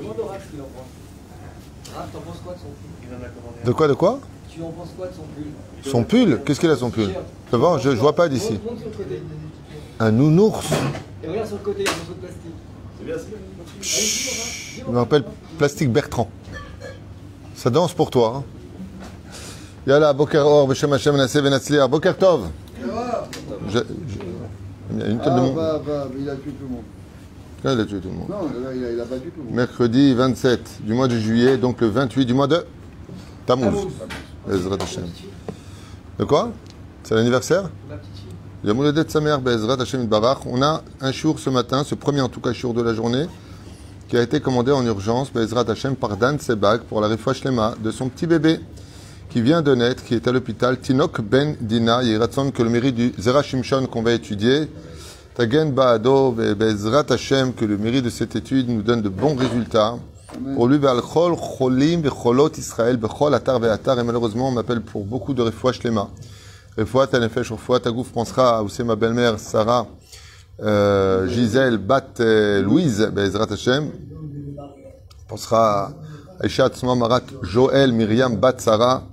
Demande au Raph ce qu'il en pense. Raph, t'en penses quoi de son pull De quoi, de quoi Tu en penses quoi de son pull Son pull Qu'est-ce qu'il a son pull D'abord, je, je vois pas d'ici. Un nounours Et regarde sur le côté, il y a un morceau de plastique. C'est bien, c'est bien. Je me rappelle Plastique Bertrand. Ça danse pour toi. Hein. Yalla, Boker Or, Beshem Hashem, Nasseh, Benatzliar. Boker Tov. Je- je- Il y a une tête de Ah, monde. bah, bah, il a tué tout le monde. Il a tué tout le monde. Non, là, il a, il a battu tout le monde. Mercredi 27 du mois de juillet, donc le 28 du mois de Tammuz. Bezrat Hashem. De quoi? C'est l'anniversaire? Ma petite fille. Bezrat Hashem Barach. On a un jour ce matin, ce premier en tout cas jour de la journée, qui a été commandé en urgence Bezrat Hashem par Dan Sebag pour la Refoua Shlema de son petit bébé qui vient de naître, qui est à l'hôpital Tinok Ben Dina. Il ratson que le mérite du Zera Shimshon qu'on va étudier. Tagen Baado Bezrat Hashem, que le mérite de cette étude nous donne de bons résultats. Pour lui, Chol, Cholim, Becholot, Israël, Bechol, Atar, Ve'atar, et malheureusement, on m'appelle pour beaucoup de Refoua Shlema. Refoua, Tanefesh, Refoua, Tagouf pensera aussi ma belle-mère, Sarah, euh, Gisèle, Bat, euh, Louise, Bezrat Hashem. pensera à Tzma Marat, Joël, Myriam, Bat, Sarah,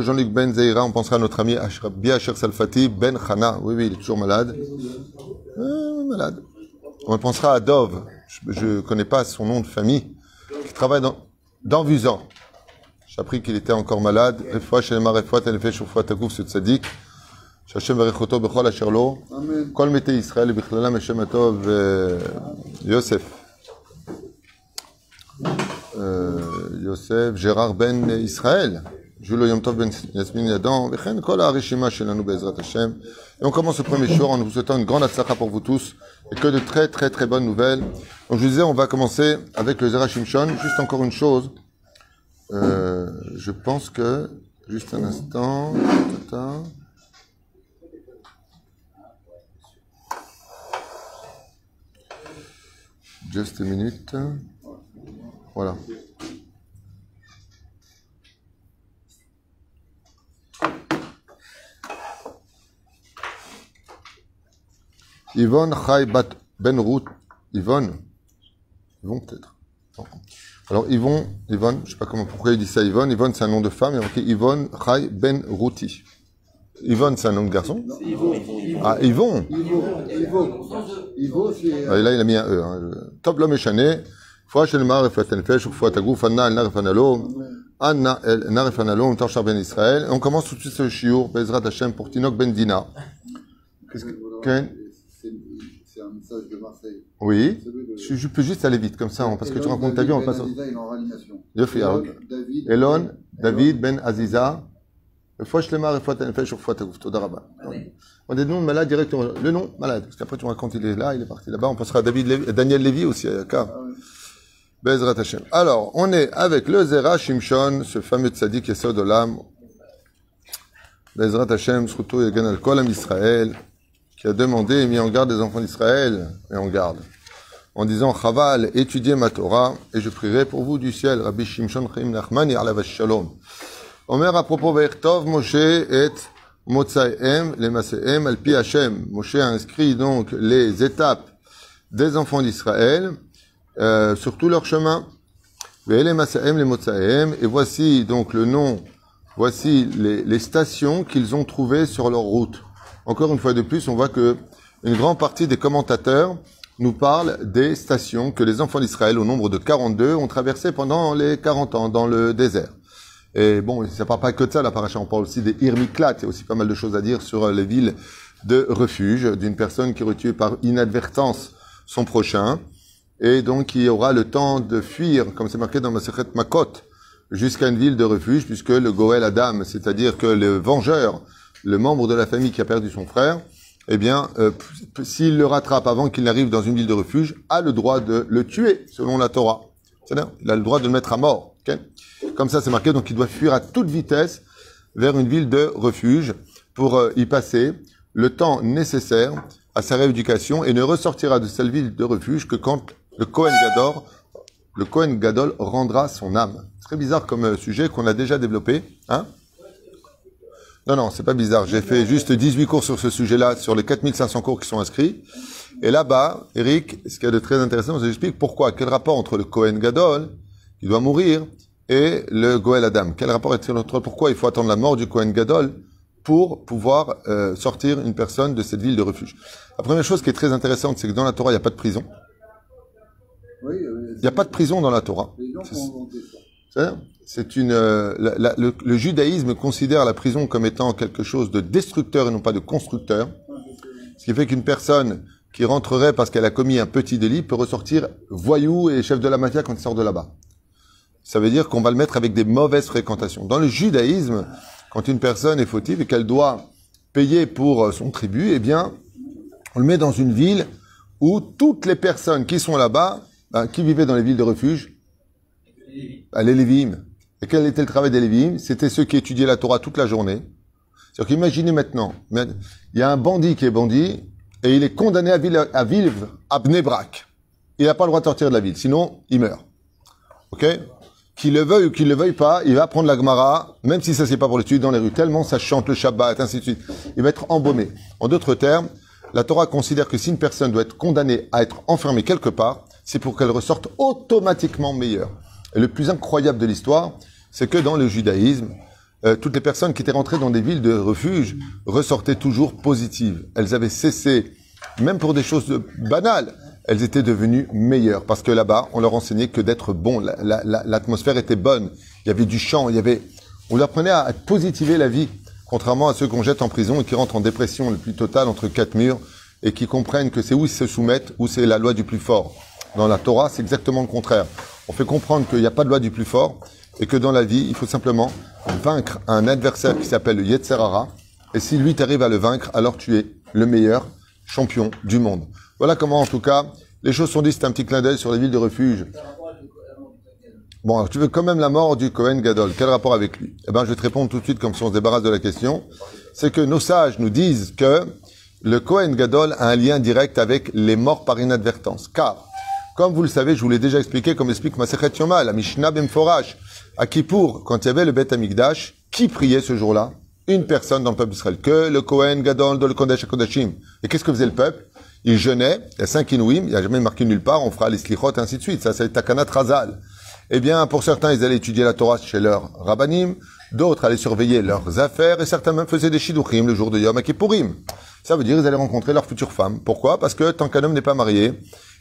Jean-Luc Ben Zeira, on pensera à notre ami Asher Salfati, Ben Chana, oui, oui, il est toujours malade. Euh, malade. On pensera à Dov, je ne connais pas son nom de famille, qui travaille dans, dans Vuzan. J'ai appris qu'il était encore malade. שהשם יברך אותו בכל אשר לו. Amen. כל מתי ישראל ובכללם השם הטוב אה, יוסף. אה, יוסף ג'רר בן ישראל. ז'ולו יום טוב בן יסמין ידון, וכן כל הרשימה שלנו בעזרת השם. Et on commence ce premier jour en vous souhaitant une grande atzlacha pour vous tous et que de très très très bonnes nouvelles. Donc je vous disais, on va commencer avec le Zera Shimshon. Juste encore une chose. Euh, je pense que, juste un instant, tata. Just a minute. Voilà. Yvonne Chai Bat Ben Ruth. Yvonne. Yvonne peut-être. Alors Yvonne, Yvonne, je sais pas comment, pourquoi il dit ça Yvonne. Yvonne c'est un nom de femme, Yvonne Chai Ben Ruti. Yvonne c'est un nom de garçon Ah Yvon. Ivo, c'est. Ah, et là, il a mis un E. Top l'homme échané. Fois chez le mar, et fois tenfesh, ou fois tagouf, anna, el nar, et fanalo. Anna, el nar, et fanalo, on tâche ben Israël. On commence tout de suite ce shiur, Bezrat Hashem, pour Tinok Ben Dina. Qu'est-ce que, C'est un message de Marseille. Oui. Je, je peux juste aller vite, comme ça, parce que tu racontes ta vie, on David passe. Ben au- Aziza, il est en réanimation. Yofi, alors. Elon, David. Elon, David, Ben Aziza. On a des noms de malades directement. Le nom, malade. Parce qu'après, tu racontes, il est là, il est parti là-bas. On passera à David Lévy- Daniel Lévy aussi, à Car. Bezrat Hashem. Alors, on est avec le Zera Shimshon, ce fameux tzaddik Yesod Olam. Bezrat Hashem, Sruto Yagan al Kol Am Israël, qui a demandé et mis en garde les enfants d'Israël, et en garde, en disant Chaval, étudiez ma Torah, et je prierai pour vous du ciel, Rabbi Shimshon Chaim Nachman, Alav Shalom. Omer à propos Vaïrtov, Moshe et Motsaem, les Maseem, al pi Hashem. Moshe a inscrit donc les étapes des enfants d'Israël, euh, sur tout leur chemin. Masaem, les Motsaem, et voici donc le nom, voici les, les stations qu'ils ont trouvées sur leur route. Encore une fois de plus, on voit que une grande partie des commentateurs nous parlent des stations que les enfants d'Israël, au nombre de 42, ont traversées pendant les 40 ans dans le désert. Et bon, ça ne parle pas que de ça, la paracha, on parle aussi des Irmiklat. Il y a aussi pas mal de choses à dire sur euh, les villes de refuge d'une personne qui aurait tué par inadvertance son prochain et donc qui aura le temps de fuir, comme c'est marqué dans Masechet Makot, jusqu'à une ville de refuge, puisque le Goël Adam, c'est-à-dire que le vengeur, le membre de la famille qui a perdu son frère, eh bien, euh, s'il le rattrape avant qu'il n'arrive dans une ville de refuge, a le droit de le tuer, selon la Torah. C'est-à-dire, il a le droit de le mettre à mort. Comme ça, c'est marqué, donc il doit fuir à toute vitesse vers une ville de refuge pour euh, y passer le temps nécessaire à sa rééducation et ne ressortira de cette ville de refuge que quand le Kohen Gador, le Kohen Gadol rendra son âme. Très bizarre comme euh, sujet qu'on a déjà développé. Hein? Non, non, c'est pas bizarre. J'ai fait juste 18 cours sur ce sujet-là, sur les 4500 cours qui sont inscrits. Et là-bas, Eric, ce qu'il y a de très intéressant, je vous explique pourquoi. Quel rapport entre le Kohen Gadol, qui doit mourir, et le Goël Adam Quel rapport est-il entre pourquoi il faut attendre la mort du Kohen Gadol pour pouvoir euh, sortir une personne de cette ville de refuge? La première chose qui est très intéressante, c'est que dans la Torah, il n'y a pas de prison. Oui, Il n'y a pas de prison dans la Torah. Les gens C'est- une, euh, la- la- le, le judaïsme considère la prison comme étant quelque chose de destructeur et non pas de constructeur. Ce qui fait qu'une personne qui rentrerait parce qu'elle a commis un petit délit peut ressortir voyou et chef de la mafia quand il sort de là-bas. Ça veut dire qu'on va le mettre avec des mauvaises fréquentations. Dans le judaïsme, quand une personne est fautive et qu'elle doit payer pour euh, son tribut, eh bien, on le met dans une ville où toutes les personnes qui sont là-bas, ben, qui vivaient dans les villes de refuge, à Lévim. Et quel était le travail des Lévim C'était ceux qui étudiaient la Torah toute la journée. C'est-à-dire qu'imaginez maintenant, il y a un bandit qui est bandit et il est condamné à vivre à, vivre à Bnebrak. Il n'a pas le droit de sortir de la ville, sinon il meurt. Ok? Qu'il le veuille ou qu'il le veuille pas, il va prendre la Gemara, même si ça c'est pas pour l'étude dans les rues, tellement ça chante le Shabbat, ainsi de suite. Il va être embaumé. En d'autres termes, la Torah considère que si une personne doit être condamnée à être enfermée quelque part, c'est pour qu'elle ressorte automatiquement meilleure. Et le plus incroyable de l'histoire, c'est que dans le judaïsme, euh, toutes les personnes qui étaient rentrées dans des villes de refuge ressortaient toujours positives. Elles avaient cessé, même pour des choses banales, elles étaient devenues meilleures. Parce que là-bas, on leur enseignait que d'être bon, la- la- la- l'atmosphère était bonne, il y avait du chant, il y avait... On leur apprenait à, à positiver la vie, contrairement à ceux qu'on jette en prison et qui rentrent en dépression le plus totale entre quatre murs et qui comprennent que c'est où ils se soumettent, où c'est la loi du plus fort. Dans la Torah, c'est exactement le contraire. On fait comprendre qu'il n'y a pas de loi du plus fort et que dans la vie, il faut simplement vaincre un adversaire qui s'appelle le Yetzerara. Et si lui t'arrive à le vaincre, alors tu es le meilleur champion du monde. Voilà comment, en tout cas, les choses sont dites. C'est un petit clin d'œil sur les villes de refuge. Bon, alors, tu veux quand même la mort du Cohen Gadol. Quel rapport avec lui? Eh ben, je vais te répondre tout de suite, comme si on se débarrasse de la question. C'est que nos sages nous disent que le Cohen Gadol a un lien direct avec les morts par inadvertance. Car, comme vous le savez, je vous l'ai déjà expliqué, comme explique Masechet Yoma, la Mishnah Bemforash, à Kippour, quand il y avait le Beth Amikdash, qui priait ce jour-là? Une personne dans le peuple d'Israël, que le Cohen Gadol de le Kodesh HaKodashim. Et qu'est-ce que faisait le peuple? Il jeûnait, il y a cinq Inouïm, il n'y a jamais marqué nulle part, on fera les slichot, ainsi de suite. Ça, c'est Takanat Razal. Eh bien, pour certains, ils allaient étudier la Torah chez leurs rabbanim, d'autres allaient surveiller leurs affaires, et certains même faisaient des shidduchim le jour de Yom Kippourim. Ça veut dire qu'ils allaient rencontrer leur future femme. Pourquoi? Parce que tant qu'un homme n'est pas marié,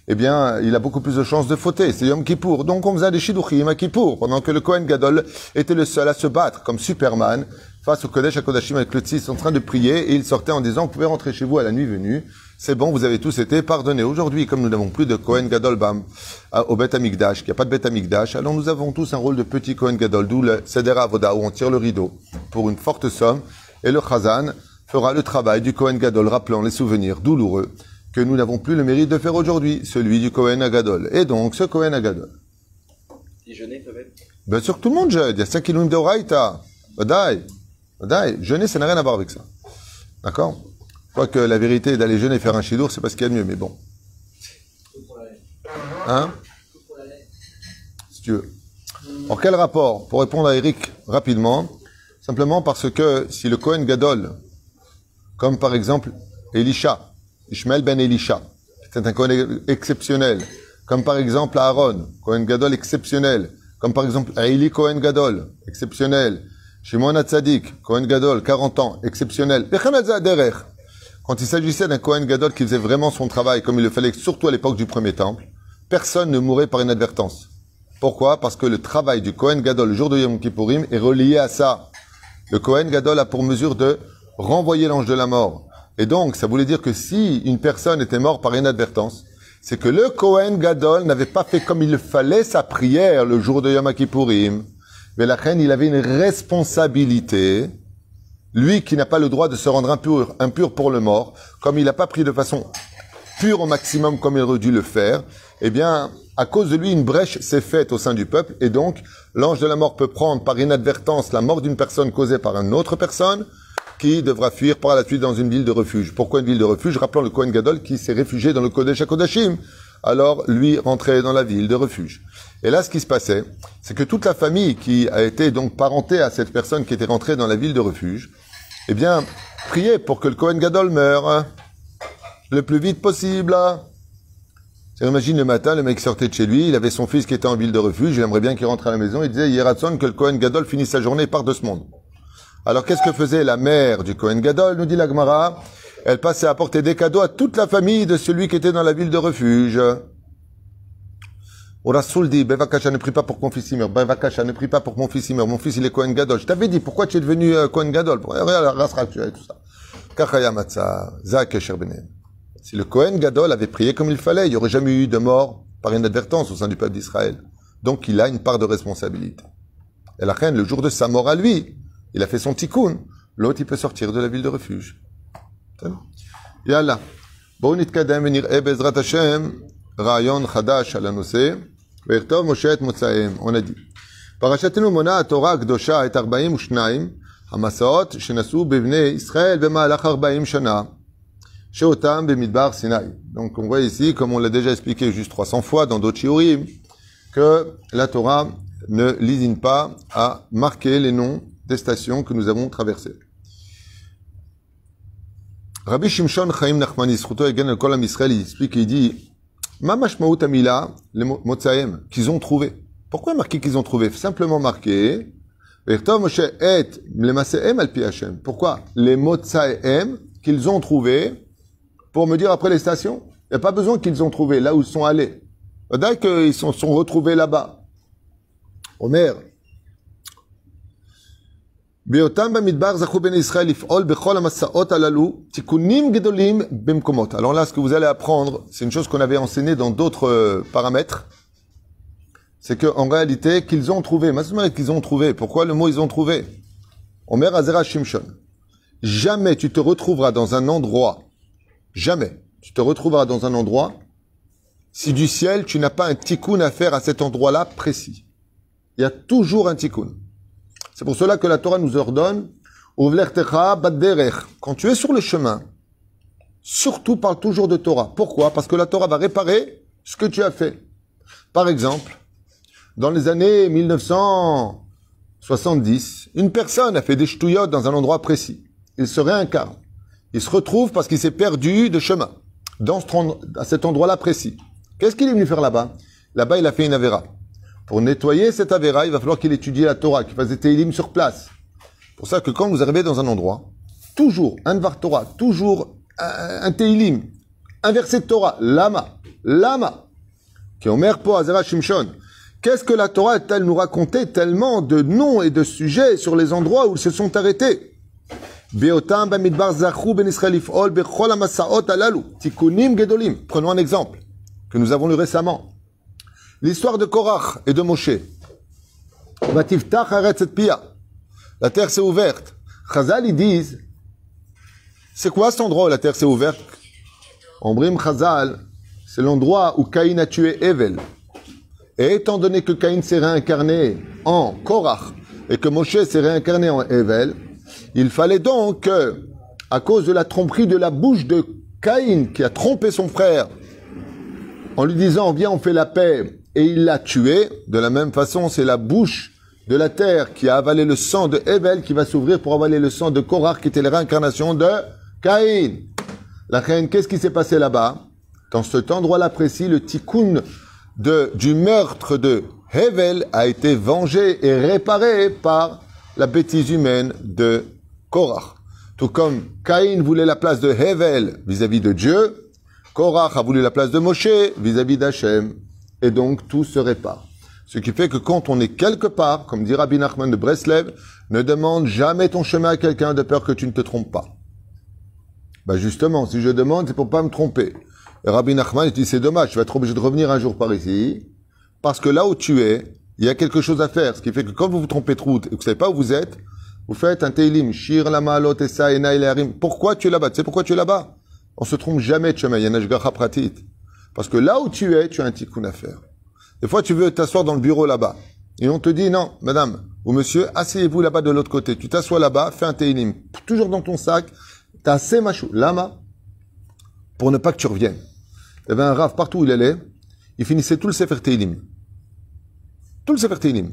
eh bien, il a beaucoup plus de chances de fauter. C'est Yom Kippour. Donc, on faisait des shidduchim à Kippour, pendant que le Kohen Gadol était le seul à se battre, comme Superman, face au Kodesh à Kodashim avec le tzitz en train de prier, et il sortait en disant, vous pouvez rentrer chez vous à la nuit venue. C'est bon, vous avez tous été pardonnés. Aujourd'hui, comme nous n'avons plus de Kohen Gadol Bam au Bet Amikdash, qu'il n'y a pas de Bet Amikdash, alors nous avons tous un rôle de petit Kohen Gadol, d'où le Seder Avoda, où on tire le rideau pour une forte somme, et le Chazan fera le travail du Kohen Gadol, rappelant les souvenirs douloureux que nous n'avons plus le mérite de faire aujourd'hui, celui du Kohen Agadol. Et donc, ce Kohen Agadol. Peut être. Bien sûr que tout le monde jeûne. Il y a 5 kilomètres de Oraïta. Badaï. Badaï. Jeûner, ça n'a rien à voir avec ça. D'accord? Quoique la vérité d'aller jeûner et faire un chidour, c'est pas ce qu'il y a mieux, mais bon. Hein? Si tu veux. Alors, quel rapport? Pour répondre à Eric rapidement, simplement parce que si le Kohen Gadol, comme par exemple Elisha, Ishmael ben Elisha, c'est un Kohen exceptionnel, comme par exemple Aaron, Kohen Gadol exceptionnel, comme par exemple Eli Kohen Gadol, exceptionnel, Shimon Hatzadik, Kohen Gadol, 40 ans, exceptionnel. Quand il s'agissait d'un Kohen Gadol qui faisait vraiment son travail comme il le fallait, surtout à l'époque du premier temple, personne ne mourait par inadvertance. Pourquoi? Parce que le travail du Kohen Gadol le jour de Yom Kippourim est relié à ça. Le Kohen Gadol a pour mesure de renvoyer l'ange de la mort. Et donc, ça voulait dire que si une personne était morte par inadvertance, c'est que le Kohen Gadol n'avait pas fait comme il fallait sa prière le jour de Yom Kippourim. Mais la reine, il avait une responsabilité. Lui qui n'a pas le droit de se rendre impur, impur pour le mort, comme il n'a pas pris de façon pure au maximum comme il aurait dû le faire, eh bien, à cause de lui, une brèche s'est faite au sein du peuple, et donc, l'ange de la mort peut prendre par inadvertance la mort d'une personne causée par une autre personne, qui devra fuir par la suite dans une ville de refuge. Pourquoi une ville de refuge? Rappelons le Kohen Gadol qui s'est réfugié dans le Kodesh HaKodashim. Alors, lui rentrait dans la ville de refuge. Et là, ce qui se passait, c'est que toute la famille qui a été donc parentée à cette personne qui était rentrée dans la ville de refuge, eh bien, priait pour que le Kohen Gadol meure hein, le plus vite possible. Imagine le matin, le mec sortait de chez lui, il avait son fils qui était en ville de refuge, il aimerait bien qu'il rentre à la maison, il disait, Yeratson, que le Kohen Gadol finisse sa journée et parte de ce monde. Alors qu'est-ce que faisait la mère du Kohen Gadol, nous dit la Gemara? Elle passait à apporter des cadeaux à toute la famille de celui qui était dans la ville de refuge. Au Rasoul dit, Bevakasha, ne prie pas pour mon fils il meurt. Bevakasha, ne prie pas pour mon fils il meurt. Mon fils, il est Kohen Gadol. Je t'avais dit, pourquoi tu es devenu euh, Kohen Gadol Regarde la race et tout ça. Kachaya Matzah, Si le Kohen Gadol avait prié comme il fallait, il n'y aurait jamais eu de mort par inadvertance au sein du peuple d'Israël. Donc il a une part de responsabilité. Et la reine, le jour de sa mort à lui, il a fait son tikkun. L'autre, il peut sortir de la ville de refuge. Yalla. בואו נתקדם ונראה בעזרת השם רעיון חדש על הנושא. ויכתוב משה את מוצאיהם, on a dit. פרשתנו מונה התורה הקדושה את 42 המסעות שנסעו בבני ישראל במהלך 40 שנה, שאותם במדבר סיני. Donc on voit ici, comme on l'a déjà expliqué juste 300 fois dans d'autres shiurim, que la Torah ne lésine pas à marquer les noms des stations que nous avons traversées. Rabbi Shimshon Chaim Nachmani, Egan el Kol Israël, il explique, il dit, Mamashmaout Amila, les Motsaem, qu'ils ont trouvé. Pourquoi marquer qu'ils ont trouvé? Simplement marqué, pourquoi? Les Motsaem qu'ils ont trouvé pour me dire après les stations Il n'y a pas besoin qu'ils ont trouvé là où ils sont allés. D'accord qu'ils sont, sont retrouvés là-bas. Omer. Alors là, ce que vous allez apprendre, c'est une chose qu'on avait enseignée dans d'autres euh, paramètres. C'est qu'en réalité, qu'ils ont trouvé. qu'ils ont trouvé. Pourquoi le mot ils ont trouvé? Omer. Jamais tu te retrouveras dans un endroit, jamais tu te retrouveras dans un endroit, si du ciel tu n'as pas un tikkun à faire à cet endroit-là précis. Il y a toujours un tikkun. C'est pour cela que la Torah nous ordonne quand tu es sur le chemin, surtout parle toujours de Torah. Pourquoi? Parce que la Torah va réparer ce que tu as fait. Par exemple, dans les années 1970, une personne a fait des ch'touillottes dans un endroit précis. Il se réincarne. Il se retrouve parce qu'il s'est perdu de chemin dans cet endroit-là précis. Qu'est-ce qu'il est venu faire là-bas? Là-bas, il a fait une avéra. Pour nettoyer cet Avera, il va falloir qu'il étudie la Torah, qu'il fasse des Teilim sur place. pour ça que quand vous arrivez dans un endroit, toujours un Dvar Torah, toujours un, Teilim, un verset de Torah, Lama, Lama, qui est Omer Po Azera Shimshon. Qu'est-ce que la Torah est-elle nous raconter tellement de noms et de sujets sur les endroits où ils se sont arrêtés? Ben Prenons un exemple que nous avons lu récemment. L'histoire de Korach et de Moshe. La terre s'est ouverte. Chazal, ils disent, c'est quoi cet endroit où la terre s'est ouverte? Ombrim Chazal, c'est l'endroit où Caïn a tué Evel. Et étant donné que Caïn s'est réincarné en Korach et que Moshe s'est réincarné en Evel, il fallait donc à cause de la tromperie de la bouche de Caïn qui a trompé son frère en lui disant viens on fait la paix et il l'a tué. De la même façon, c'est la bouche de la terre qui a avalé le sang de Evel qui va s'ouvrir pour avaler le sang de Korach qui était la réincarnation de Caïn. La reine, qu'est-ce qui s'est passé là-bas? Dans cet endroit-là précis, le tikkun du meurtre de Hevel a été vengé et réparé par la bêtise humaine de Korach. Tout comme Caïn voulait la place de Hevel vis-à-vis de Dieu, Korach a voulu la place de Moshe vis-à-vis d'Hachem et donc tout se répare. Ce qui fait que quand on est quelque part, comme dit Rabbi Nachman de Breslev, ne demande jamais ton chemin à quelqu'un de peur que tu ne te trompes pas. Bah justement, si je demande, c'est pour pas me tromper. Et Rabbi Nachman dit c'est dommage, tu vas être obligé de revenir un jour par ici, parce que là où tu es, il y a quelque chose à faire. Ce qui fait que quand vous vous trompez de route et que vous savez pas où vous êtes, vous faites un teilim, shir lama Pourquoi tu es là-bas? Tu sais pourquoi tu es là-bas? On se trompe jamais de chemin. Il y a pratit. Parce que là où tu es, tu as un tikkun à faire. Des fois, tu veux t'asseoir dans le bureau là-bas. Et on te dit, non, madame ou monsieur, asseyez-vous là-bas de l'autre côté. Tu t'assois là-bas, fais un teilim. Toujours dans ton sac, t'as assez machou, lama, pour ne pas que tu reviennes. Il y avait un rave partout où il allait, il finissait tout le sefer teilim. Tout le Sefer Tehillim.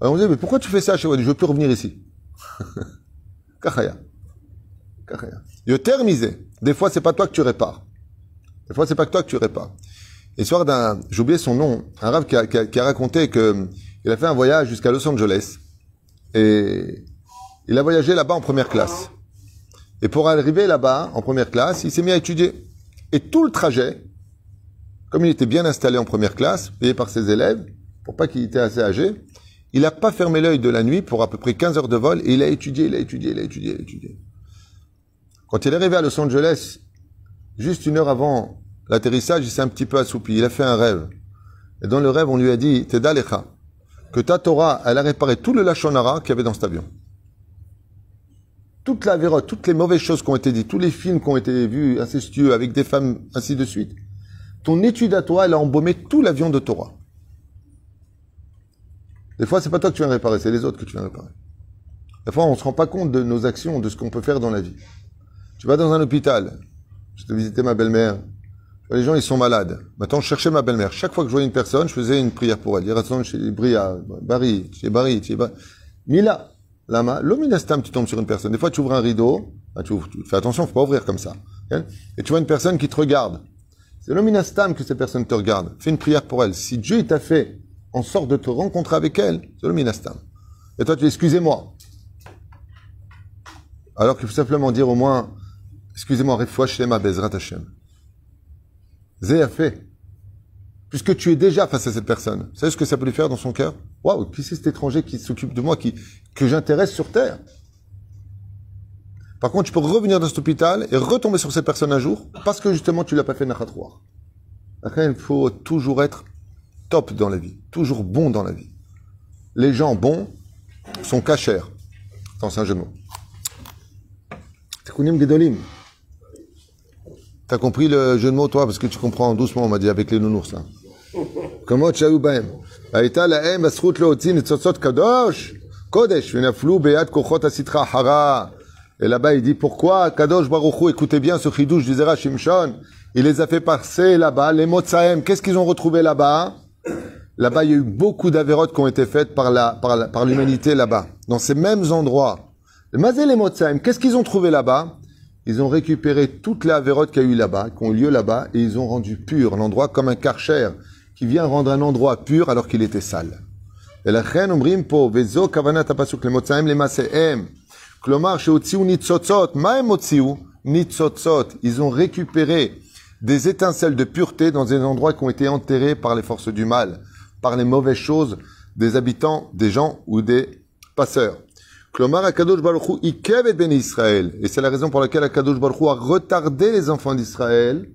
Alors on dit, mais pourquoi tu fais ça chez Je veux plus revenir ici. Kachaya. Kachaya. Yoter misé. Des fois, c'est pas toi que tu répares. Des fois, c'est pas que toi que tu répares. Histoire d'un, j'ai oublié son nom, un rave qui a, qui a- qui a raconté que il a fait un voyage jusqu'à Los Angeles et il a voyagé là-bas en première classe. Et pour arriver là-bas en première classe, il s'est mis à étudier. Et tout le trajet, comme il était bien installé en première classe, payé par ses élèves, pour pas qu'il était assez âgé, il n'a pas fermé l'œil de la nuit pour à peu près 15 heures de vol et il a étudié, il a étudié, il a étudié, il a étudié. Quand il est arrivé à Los Angeles, juste une heure avant l'atterrissage, il s'est un petit peu assoupi. Il a fait un rêve. Et dans le rêve, on lui a dit, Teda Lecha, que ta Torah, elle a réparé tout le Lachonara qu'il y avait dans cet avion. Toute la vérote, toutes les mauvaises choses qui ont été dites, tous les films qui ont été vus incestueux avec des femmes, ainsi de suite. Ton étude à toi, elle a embaumé tout l'avion de Torah. Des fois, c'est pas toi que tu viens réparer, c'est les autres que tu viens réparer. Des fois, on se rend pas compte de nos actions, de ce qu'on peut faire dans la vie. Tu vas dans un hôpital. Je te visiter ma belle-mère. Les gens, ils sont malades. Maintenant, je cherchais ma belle-mère. Chaque fois que je voyais une personne, je faisais une prière pour elle. Attends, chez Bria, Barry, chez Barry, chez Barry. Mila, lama, l'ominastam, tu tombes sur une personne. Des fois, tu ouvres un rideau. Ah, tu, ouvres, tu fais attention, faut pas ouvrir comme ça. Et tu vois une personne qui te regarde. C'est l'ominastam que cette personne te regarde. Fais une prière pour elle. Si Dieu t'a fait en sorte de te rencontrer avec elle, c'est l'ominastam. Et toi, tu dis, excusez-moi. Alors qu'il faut simplement dire au moins, excusez-moi, Refoua Shlema Bezrat Hashem. Fait. Puisque tu es déjà face à cette personne. Savez ce que ça peut lui faire dans son cœur? Waouh, qui c'est cet étranger qui s'occupe de moi, qui, que j'intéresse sur Terre Par contre, tu peux revenir dans cet hôpital et retomber sur cette personne un jour parce que justement tu l'as pas fait Nachatroir. Après, il faut toujours être top dans la vie, toujours bon dans la vie. Les gens bons sont cachers. Attends, c'est un jeu de. T'as compris le jeu de mots, toi, parce que tu comprends doucement, on m'a dit, avec les nounours, là. Comment tu as eu bahem? הייתה להם הזכות להוציא ניצוצות קדוש, קודש, ונפלו ביד כוחות הסטרה החרה. Et là-bas, il dit, pourquoi Kadosh Baruch Hu, écoutez bien ce chidouche du Zera Shimshon, il les a fait passer là-bas, les Motsaem, qu'est-ce qu'ils ont retrouvé là-bas Là-bas, il y a eu beaucoup d'avérotes qui ont été faites par la, par la- par l'humanité là-bas, dans ces mêmes endroits. Le Mazé les Motsaem, qu'est-ce qu'ils ont trouvé là-bas Ils ont récupéré toute la avérote qu'il y a eu là-bas, qui ont eu lieu là-bas, et ils ont rendu pur l'endroit comme un karcher qui vient rendre un endroit pur alors qu'il était sale. Et la reine po vezo kavanat apasuk le motzaim le maseem. Klomar. Ils ont récupéré des étincelles de pureté dans des endroits qui ont été enterrés par les forces du mal, par les mauvaises choses des habitants, des gens ou des passeurs. Klomar Akadosh Baruchou Ikev et Ben Israël. Et c'est la raison pour laquelle Akadosh Baruchou a retardé les enfants d'Israël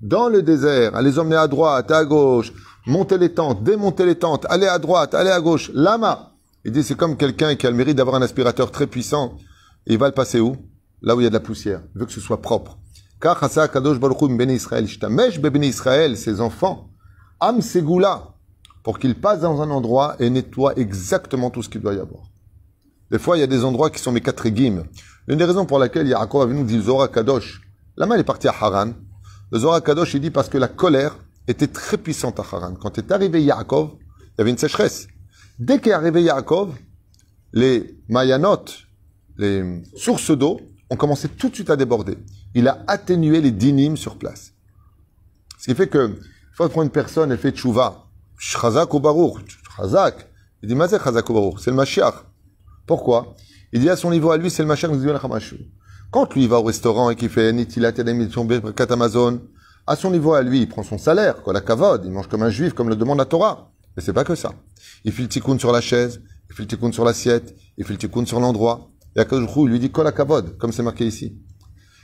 dans le désert, à les emmener à droite, à gauche, monter les tentes, démonter les tentes, aller à droite, aller à gauche. Lama. Il dit, c'est comme quelqu'un qui a le mérite d'avoir un aspirateur très puissant. Il va le passer où? Là où il y a de la poussière. Il veut que ce soit propre. Car Akadosh Baruchou Ben Israël. Shtamesh Ben Israël, ses enfants. Am Segula. Pour qu'ils passent dans un endroit et nettoient exactement tout ce qu'il doit y avoir. Des fois, il y a des endroits qui sont mes quatre guimes. L'une des raisons pour laquelle Yaakov a venu dit Zora Kadosh. Là-bas, il est parti à Haran. Le Zohar Kadosh, il dit parce que la colère était très puissante à Haran. Quand est arrivé Yaakov, il y avait une sécheresse. Dès qu'est arrivé Yaakov, les Mayanot, les sources d'eau, ont commencé tout de suite à déborder. Il a atténué les dynimes sur place. Ce qui fait que, une fois prendre une personne, elle fait tchouva. Chazak ou baruch? Chazak. Il dit, mais c'est chazak ou baruch? C'est le Mashiach. Pourquoi? Il dit à son niveau à lui, c'est le dit, quand lui va au restaurant et qu'il fait Nitilat Birkat Amazon, à son niveau à lui, il prend son salaire, quoi, la il mange comme un juif, comme le demande la Torah. Mais c'est pas que ça. Il fait le tikkun sur la chaise, il fait le tikkun sur l'assiette, il fait le tikkun sur l'endroit. Et Akadosh il lui dit kol kavod, comme c'est marqué ici.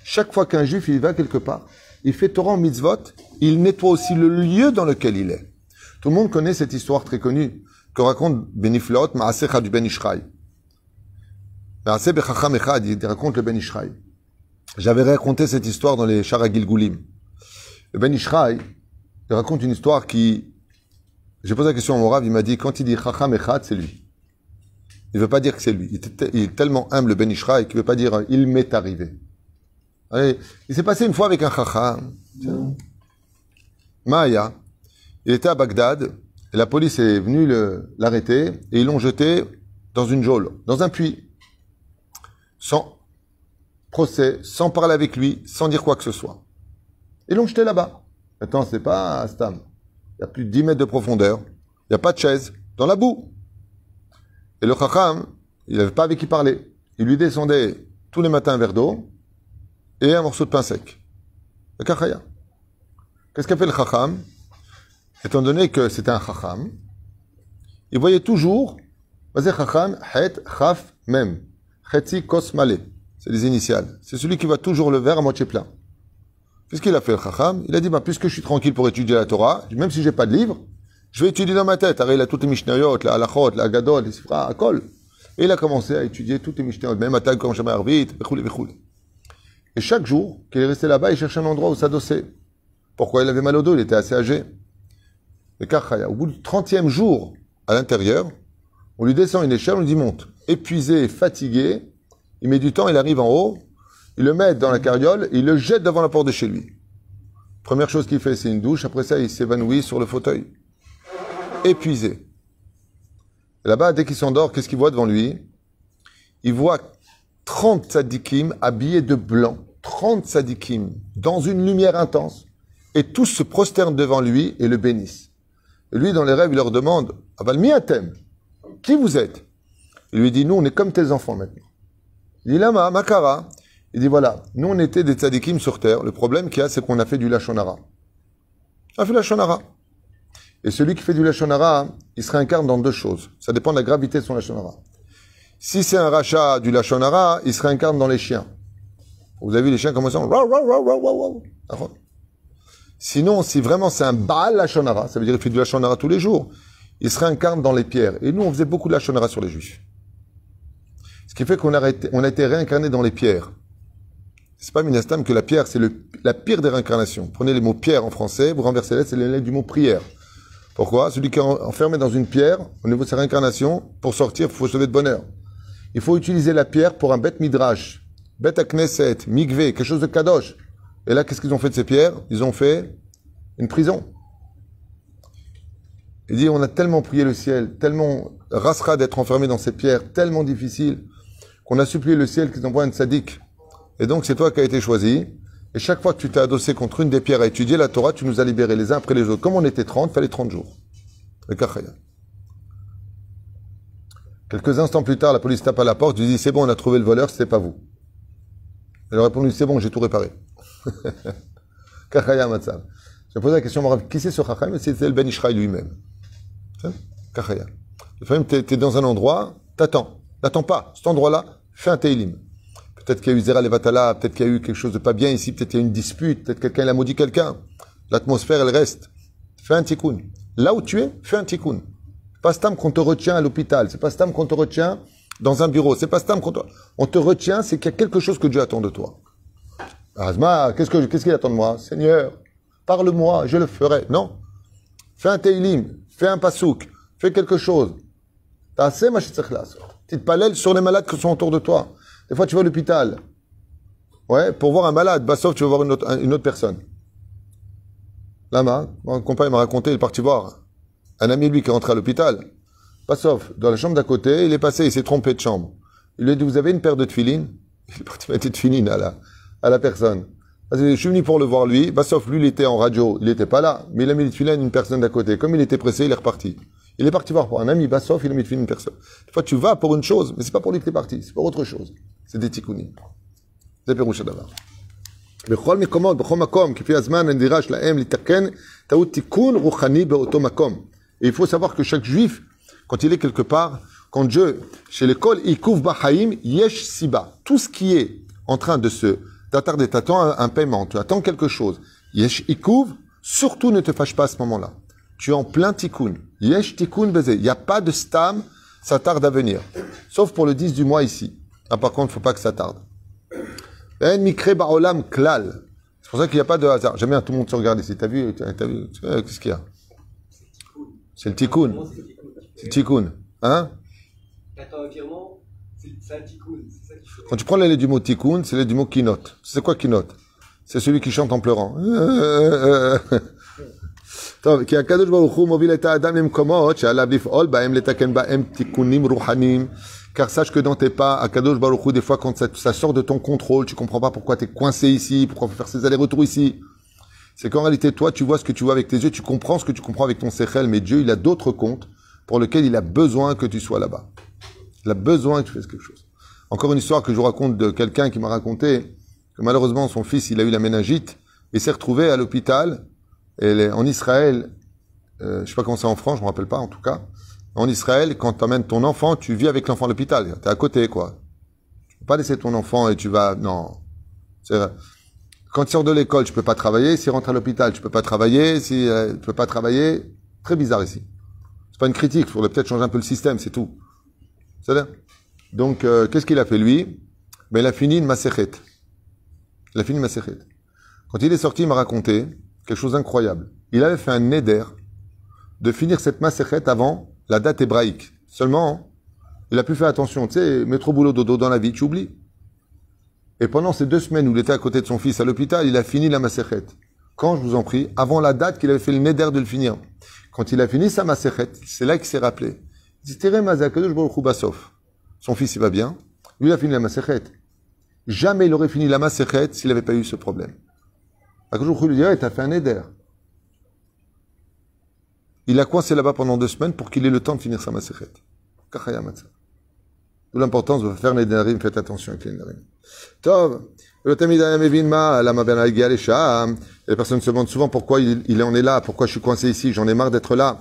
Chaque fois qu'un juif il va quelque part, il fait Torah en mitzvot, il nettoie aussi le lieu dans lequel il est. Tout le monde connaît cette histoire très connue que raconte Beniflot, Maasecha du Ben Ishraï. Echad, il raconte le Ben Ishraï. J'avais raconté cette histoire dans les Shara Gilgulim. Le Ben Ishraï, il raconte une histoire qui, j'ai posé la question à mon rave, il m'a dit, quand il dit Chacham Echad, c'est lui. Il veut pas dire que c'est lui. Il, est tellement humble, le Ben Ishraï, qu'il veut pas dire, il m'est arrivé. Il s'est passé une fois avec un Chacham. Maya, il était à Bagdad, Et la police est venue l'arrêter et ils l'ont jeté dans une geôle, dans un puits. Sans procès, sans parler avec lui, sans dire quoi que ce soit. Ils l'ont jeté là-bas. Maintenant, c'est pas un Stam. Il y a plus de 10 mètres de profondeur. Il n'y a pas de chaise. Dans la boue. Et le Chacham, il n'avait pas avec qui parler. Il lui descendait tous les matins un verre d'eau et un morceau de pain sec. Le Kachaya. Qu'est-ce qu'a fait le Chacham? Étant donné que c'était un Chacham, il voyait toujours, vas-y Chacham, Het, Chaf, Mem. Chetzi, Kos, Malé. C'est les initiales. C'est celui qui voit toujours le verre à moitié plein. Qu'est-ce qu'il a fait le Chacham Il a dit, bah, puisque je suis tranquille pour étudier la Torah, même si j'ai pas de livre, je vais étudier dans ma tête. Alors, il a toutes les Mishnayot, la Halachot, la Gadot, les Sifra, à Kol. Et il a commencé à étudier toutes les Mishnayot, même Atag, comme jamais Arvit. Et chaque jour qu'il est resté là-bas, il cherchait un endroit où s'adosser. Pourquoi il avait mal au dos? Il était assez âgé. Le Kachaya, au bout du 30e jour, à l'intérieur, on lui descend une échelle, on lui dit monte. Épuisé, fatigué, il met du temps, il arrive en haut, il le met dans la carriole, il le jette devant la porte de chez lui. Première chose qu'il fait, c'est une douche. Après ça, il s'évanouit sur le fauteuil. Épuisé. Là-bas, dès qu'il s'endort, qu'est-ce qu'il voit devant lui? Il voit 30 sadikim habillés de blanc. 30 sadikim dans une lumière intense. Et tous se prosternent devant lui et le bénissent. Et lui, dans les rêves, il leur demande Aval miatem, qui vous êtes? Il lui dit Nous, on est comme tes enfants maintenant. Il dit Lama, Makara. Il dit Voilà, nous, on était des tzadikim sur terre. Le problème qu'il y a, c'est qu'on a fait du lachonara. On a fait lachonara. Et celui qui fait du lachonara, il se réincarne dans deux choses. Ça dépend de la gravité de son lachonara. Si c'est un rachat du lachonara, il se réincarne dans les chiens. Vous avez vu les chiens. D'accord Sinon, si vraiment c'est un Baal Lachonara, ça veut dire qu'il fait du Lachonara tous les jours, il se réincarne dans les pierres. Et nous, on faisait beaucoup de Lachonara sur les Juifs. Ce qui fait qu'on a, été- on réincarné dans les pierres. C'est pas Minastam que la pierre, c'est la pire des réincarnations. Prenez les mots pierre en français, vous renversez les, c'est les du mot prière. Pourquoi? Celui qui est en- enfermé dans une pierre, au niveau de sa réincarnation, pour sortir, il faut sauver de bonheur. Il faut utiliser la pierre pour un bête midrash, bête à knesset, mikvé, quelque chose de kadosh. Et là, qu'est-ce qu'ils ont fait de ces pierres? Ils ont fait une prison. Il dit, on a tellement prié le ciel, tellement rassera d'être enfermé dans ces pierres, tellement difficile, qu'on a supplié le ciel qu'ils envoient un sadique. Et donc, c'est toi qui as été choisi. Et chaque fois que tu t'es adossé contre une des pierres à étudier la Torah, tu nous as libérés les uns après les autres. Comme on était 30, il fallait 30 jours. Kachaya. Quelques instants plus tard, la police tape à la porte, lui dit, c'est bon, on a trouvé le voleur, c'est pas vous. Elle a répondu, c'est bon, j'ai tout réparé. Kachaya. Je posé la question, qui c'est ce Chacham? C'était le Ben Ishraï lui-même. Kachaya. Des tu es, dans un endroit, t'attends. N'attends pas. Cet endroit-là, fais un Teilim. Peut-être qu'il y a eu Zera Levatala, peut-être qu'il y a eu quelque chose de pas bien ici, peut-être qu'il y a eu une dispute, peut-être quelqu'un a maudit quelqu'un. L'atmosphère, elle reste. Fais un tikkun. Là où tu es, fais un tikkun. C'est pas stam qu'on te retient à l'hôpital. C'est pas stam qu'on te retient dans un bureau. C'est pas stam qu'on te... On te retient, c'est qu'il y a quelque chose que Dieu attend de toi. Azma, qu'est-ce que, qu'est-ce qu'il attend de moi? Seigneur, parle-moi, je le ferai. Non. Fais un teilim, fais un pasouk, fais quelque chose. T'as assez, ma. Tu te palelles sur les malades qui sont autour de toi. Des fois, tu vas à l'hôpital. Ouais, pour voir un malade, bah, sauf tu vas voir une autre, personne. Là, mon compagnon m'a raconté, il est parti voir un ami, lui, qui est rentré à l'hôpital. Pas sauf, dans la chambre d'à côté, il est passé, il s'est trompé de chambre. Il lui a dit, vous avez une paire de tefilines? Il est parti mettre de tefilines à la personne. Je suis venu pour le voir lui. Bah, sauf lui, il était en radio. Il n'était pas là. Mais il a mis les tefilines à une personne d'à côté. Comme il était pressé, il est reparti. Il est parti voir pour un ami. Bah, sauf, il a mis les tefilines à une personne. Des fois, tu vas pour une chose, mais c'est pas pour lui que t'es parti. C'est pour autre chose. C'est des tikkunim. זה פירוש הדבר. בכל מקומות, בכל מקום, כפי הזמן הנדרש להם לתקן טעות תיקון רוחני באותו מקום. Et il faut savoir que chaque juif, quand il est quelque part, quand Dieu, chez l'école, il couvre Bahaim, yesh siba. Tout ce qui est en train de se, t'attarder, t'attends un, un paiement, tu attends quelque chose. Yesh ikuv, surtout ne te fâche pas à ce moment-là. Tu es en plein tikkun. Yesh tikkun baiser. Il n'y a pas de stam, ça tarde à venir. Sauf pour le 10 du mois ici. Ah, par contre, il faut pas que ça tarde. En mikre ba'olam klal. C'est pour ça qu'il n'y a pas de hasard. J'aime bien tout le monde se regarde ici. T'as vu, t'as vu, qu'est-ce qu'il y a? C'est le tikkun. C'est le tikkun? Hein? Attends, un virement, Quand tu prends l'aile du mot tikkun, c'est l'aile du mot kinot. C'est quoi kinot? C'est celui qui chante en pleurant. טוב, כי הקדוש ברוך הוא מוביל את האדם למקומות שעליו לפעול בהם, לתקן בהם תיקונים רוחניים. Car sache que dans tes pas, Akadosh Baruch Hu, des fois, quand ça, ça sort de ton contrôle, tu comprends pas pourquoi tu es coincé ici, pourquoi faut faire ces allers-retours ici. C'est qu'en réalité, toi, tu vois ce que tu vois avec tes yeux, tu comprends ce que tu comprends avec ton sechel, mais Dieu, il a d'autres comptes pour lesquels il a besoin que tu sois là-bas. Il a besoin que tu fasses quelque chose. Encore une histoire que je vous raconte de quelqu'un qui m'a raconté que malheureusement, son fils, il a eu la méningite et s'est retrouvé à l'hôpital en Israël, euh, je sais pas comment c'est en France, je me rappelle pas en tout cas. En Israël, quand tu emmènes ton enfant, tu vis avec l'enfant à l'hôpital. Tu es à côté, quoi. Tu peux pas laisser ton enfant et tu vas... Non. C'est. Quand tu sors de l'école, tu peux pas travailler. S'il rentre à l'hôpital, tu peux pas travailler. Si euh, tu peux pas travailler, très bizarre ici. C'est pas une critique. Il faudrait peut-être changer un peu le système, c'est tout. Donc, euh, qu'est-ce qu'il a fait lui? Ben, il a fini une maséchet. Il a fini une maséchet. Quand il est sorti, il m'a raconté quelque chose d'incroyable. Il avait fait un neder de finir cette maséchet avant la date hébraïque. Seulement, il a pu faire attention. Tu sais, métro boulot dodo dans la vie, tu oublies. Et pendant ces deux semaines où il était à côté de son fils à l'hôpital, il a fini la maséchet. Quand, je vous en prie, avant la date qu'il avait fait le neder de le finir. Quand il a fini sa maséchet, c'est là qu'il s'est rappelé. Dit, Son fils, il va bien. Lui, il a fini la maséchet. Jamais il aurait fini la maséchet s'il n'avait pas eu ce problème. Akadosh lui dirait, t'as fait un neder. Il a coincé là-bas pendant deux semaines pour qu'il ait le temps de finir sa maséchet. D'où l'importance de faire les nedarim, faites attention avec les nedarim. Tov, le les personnes se demandent souvent pourquoi il en est là, pourquoi je suis coincé ici, j'en ai marre d'être là.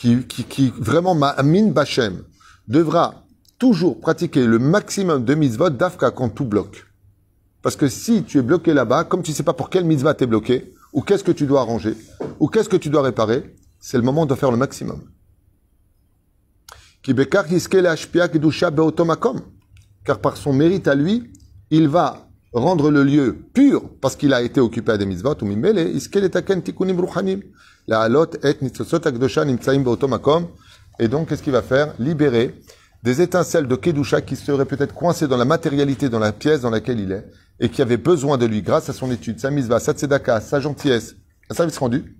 qui, qui, vraiment ma'amin Bachem, devra toujours pratiquer le maximum de mitzvot d'Afka quand tout bloque. Parce que si tu es bloqué là-bas, comme tu sais pas pour quel mitzvah tu es bloqué, ou qu'est-ce que tu dois arranger, ou qu'est-ce que tu dois réparer, c'est le moment de faire le maximum. Car par son mérite à lui, il va rendre le lieu pur parce qu'il a été occupé à des mitzvot ou et donc qu'est-ce qu'il va faire? Libérer des étincelles de kedusha qui seraient peut-être coincées dans la matérialité dans la pièce dans laquelle il est et qui avaient besoin de lui grâce à son étude sa mitzvah sa tzedaka sa gentillesse un service rendu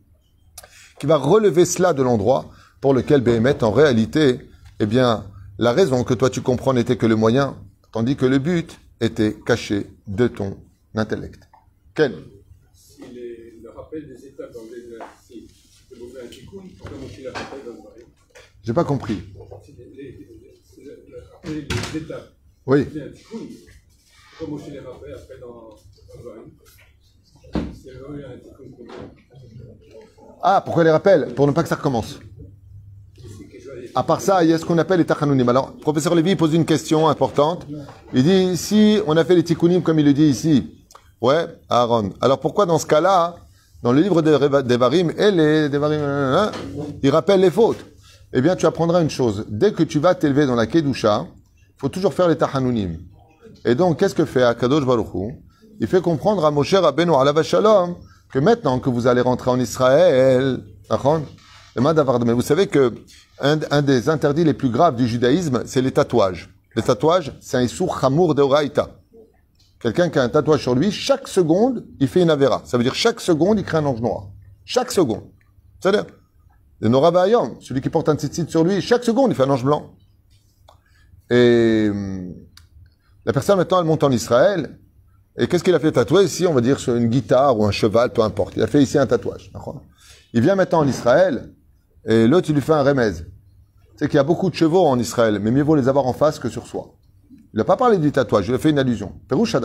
qui va relever cela de l'endroit pour lequel Béhémet en réalité eh bien, la raison que toi tu comprends n'était que le moyen, tandis que le but était caché de ton intellect. Quel? Le des J'ai pas compris. Oui. Ah, pourquoi les rappels Pour ne pas que ça recommence. À part ça, il y a ce qu'on appelle les tachanunim. Alors, professeur Lévy pose une question importante. Il dit, si on a fait les tikkunim comme il le dit ici, ouais, Aaron. Alors pourquoi dans ce cas-là, dans le livre des Varim, et les Devarim, hein, il rappelle les fautes Eh bien, tu apprendras une chose. Dès que tu vas t'élever dans la Kedusha, faut toujours faire les tachanunim. Et donc, qu'est-ce que fait Akadosh Baruch Hu? Il fait comprendre à Moshe Rabbeinu Alav Shalom que maintenant que vous allez rentrer en Israël, vous savez que un, des interdits les plus graves du judaïsme, c'est les tatouages. Les tatouages, c'est un issour chamour de Oraïta. Quelqu'un qui a un tatouage sur lui, chaque seconde, il fait une avéra. Ça veut dire chaque seconde, il crée un ange noir. Chaque seconde. C'est-à-dire, le Nora Bayam, celui qui porte un tzitzit sur lui, chaque seconde, il fait un ange blanc. Et hum, la personne, maintenant, elle monte en Israël. Et qu'est-ce qu'il a fait tatouer ici On va dire sur une guitare ou un cheval, peu importe. Il a fait ici un tatouage. Il vient maintenant en Israël. Et l'autre, il lui fait un remez. C'est qu'il y a beaucoup de chevaux en Israël, mais mieux vaut les avoir en face que sur soi. Il n'a pas parlé du tatouage, il a fait une allusion. Perouche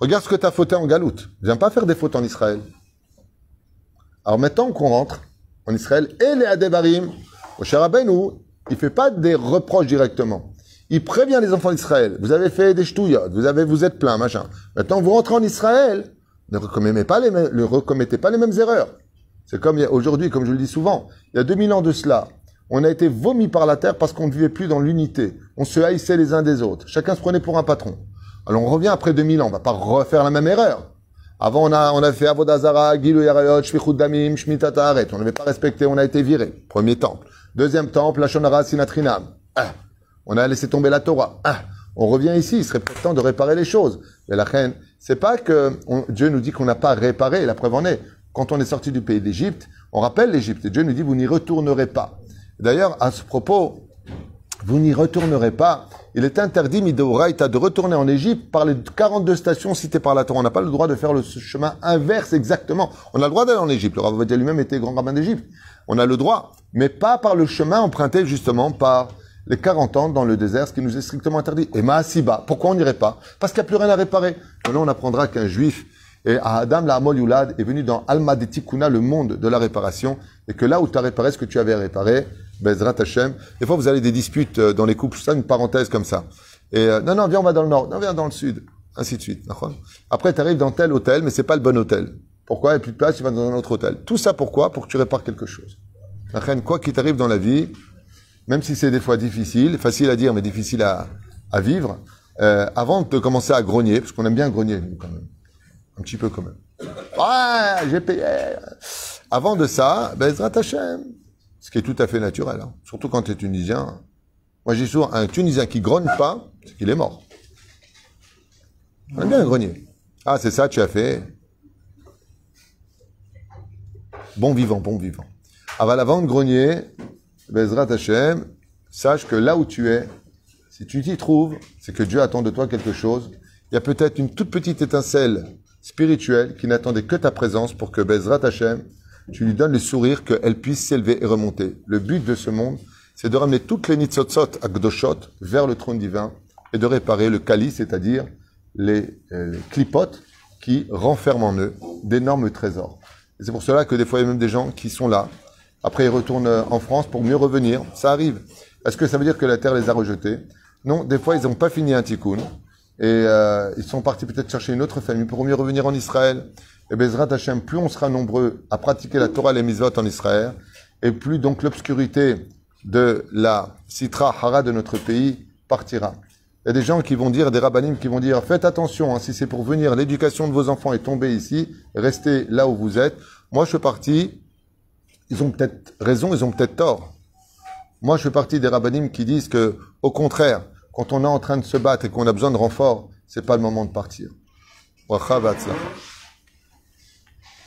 Regarde ce que tu as fauté en galoute. Viens pas faire des fautes en Israël. Alors maintenant qu'on rentre en Israël, et les Adevarim, au Sharabeinu, il fait pas des reproches directement. Il prévient les enfants d'Israël. Vous avez fait des ch'touillottes, vous avez, vous êtes plein, machin. Maintenant, vous rentrez en Israël, ne recommettez pas les, ne pas les mêmes erreurs. C'est comme aujourd'hui, comme je le dis souvent, il y a 2000 ans de cela, on a été vomi par la terre parce qu'on ne vivait plus dans l'unité. On se haïssait les uns des autres. Chacun se prenait pour un patron. Alors on revient après 2000 ans, on va pas refaire la même erreur. Avant, on a, on a fait Avodazara, Gilou Yarayot, Shvichut Damim. On n'avait pas respecté, on a été viré. Premier temple. Deuxième temple, Lachonara Sinatrinam. Ah. On a laissé tomber la Torah. Ah. On revient ici, il serait temps de réparer les choses. Mais la reine, c'est pas que Dieu nous dit qu'on n'a pas réparé, la preuve en est. Quand on est sorti du pays d'Égypte, on rappelle l'Égypte. Et Dieu nous dit, vous n'y retournerez pas. D'ailleurs, à ce propos, vous n'y retournerez pas. Il est interdit, Midoraita, de retourner en Égypte par les 42 stations citées par la Torah. On n'a pas le droit de faire le chemin inverse exactement. On a le droit d'aller en Égypte. Le Rav lui-même était grand rabbin d'Égypte. On a le droit, mais pas par le chemin emprunté justement par les 40 ans dans le désert, ce qui nous est strictement interdit. Et Maasiba, pourquoi on n'irait pas? Parce qu'il n'y a plus rien à réparer. Maintenant, on apprendra qu'un juif, et Adam la Yulad, est venu dans Alma de Tikkuna, le monde de la réparation, et que là où tu as réparé ce que tu avais réparé, Bezrat Hashem. Des fois, vous avez des disputes euh, dans les couples, ça, une parenthèse comme ça. Et euh, non, non, viens, on va dans le nord, non, viens dans le sud, ainsi de suite. Après, tu arrives dans tel hôtel, mais c'est pas le bon hôtel. Pourquoi? Il n'y a plus de place, tu vas dans un autre hôtel. Tout ça pourquoi? Pour que tu répares quelque chose. Quoi qu'il t'arrive dans la vie, même si c'est des fois difficile, facile à dire, mais difficile à, vivre, euh, avant de commencer à grogner, parce qu'on aime bien grogner, nous, quand même. Un petit peu quand même. Ouais, j'ai payé. Avant de ça, Bezrat Hashem. Ce qui est tout à fait naturel, hein. surtout quand tu es tunisien. Moi, j'ai souvent un Tunisien qui grogne pas, c'est qu'il est mort. On bien grogner. Ah, c'est ça, tu as fait. Bon vivant, bon vivant. Avant de grogner, Bezrat Hashem, sache que là où tu es, si tu t'y trouves, c'est que Dieu attend de toi quelque chose. Il y a peut-être une toute petite étincelle spirituelle qui n'attendait que ta présence pour que Bezrat Hashem, tu lui donnes le sourire, qu'elle puisse s'élever et remonter. Le but de ce monde, c'est de ramener toutes les nitzotzot à Gdoshot vers le trône divin et de réparer le calice, c'est-à-dire les, euh, clipotes qui renferment en eux d'énormes trésors. C'est pour cela que des fois, il y a même des gens qui sont là. Après, ils retournent euh, en France pour mieux revenir. Ça arrive. Est-ce que ça veut dire que la terre les a rejetés? Non, des fois, ils n'ont pas fini un tikkun. Et euh, ils sont partis peut-être chercher une autre famille pour mieux revenir en Israël. Et Bezrat Hashem, plus on sera nombreux à pratiquer la Torah et les mitzvot en Israël, et plus donc l'obscurité de la Sitra Hara de notre pays partira. Il y a des gens qui vont dire, des rabbinim qui vont dire, faites attention, hein, si c'est pour venir, l'éducation de vos enfants est tombée ici, restez là où vous êtes. Moi, je fais partie, ils ont peut-être raison, ils ont peut-être tort. Moi, je fais partie des rabbinim qui disent que, au contraire, quand on est en train de se battre et qu'on a besoin de renfort, c'est pas le moment de partir.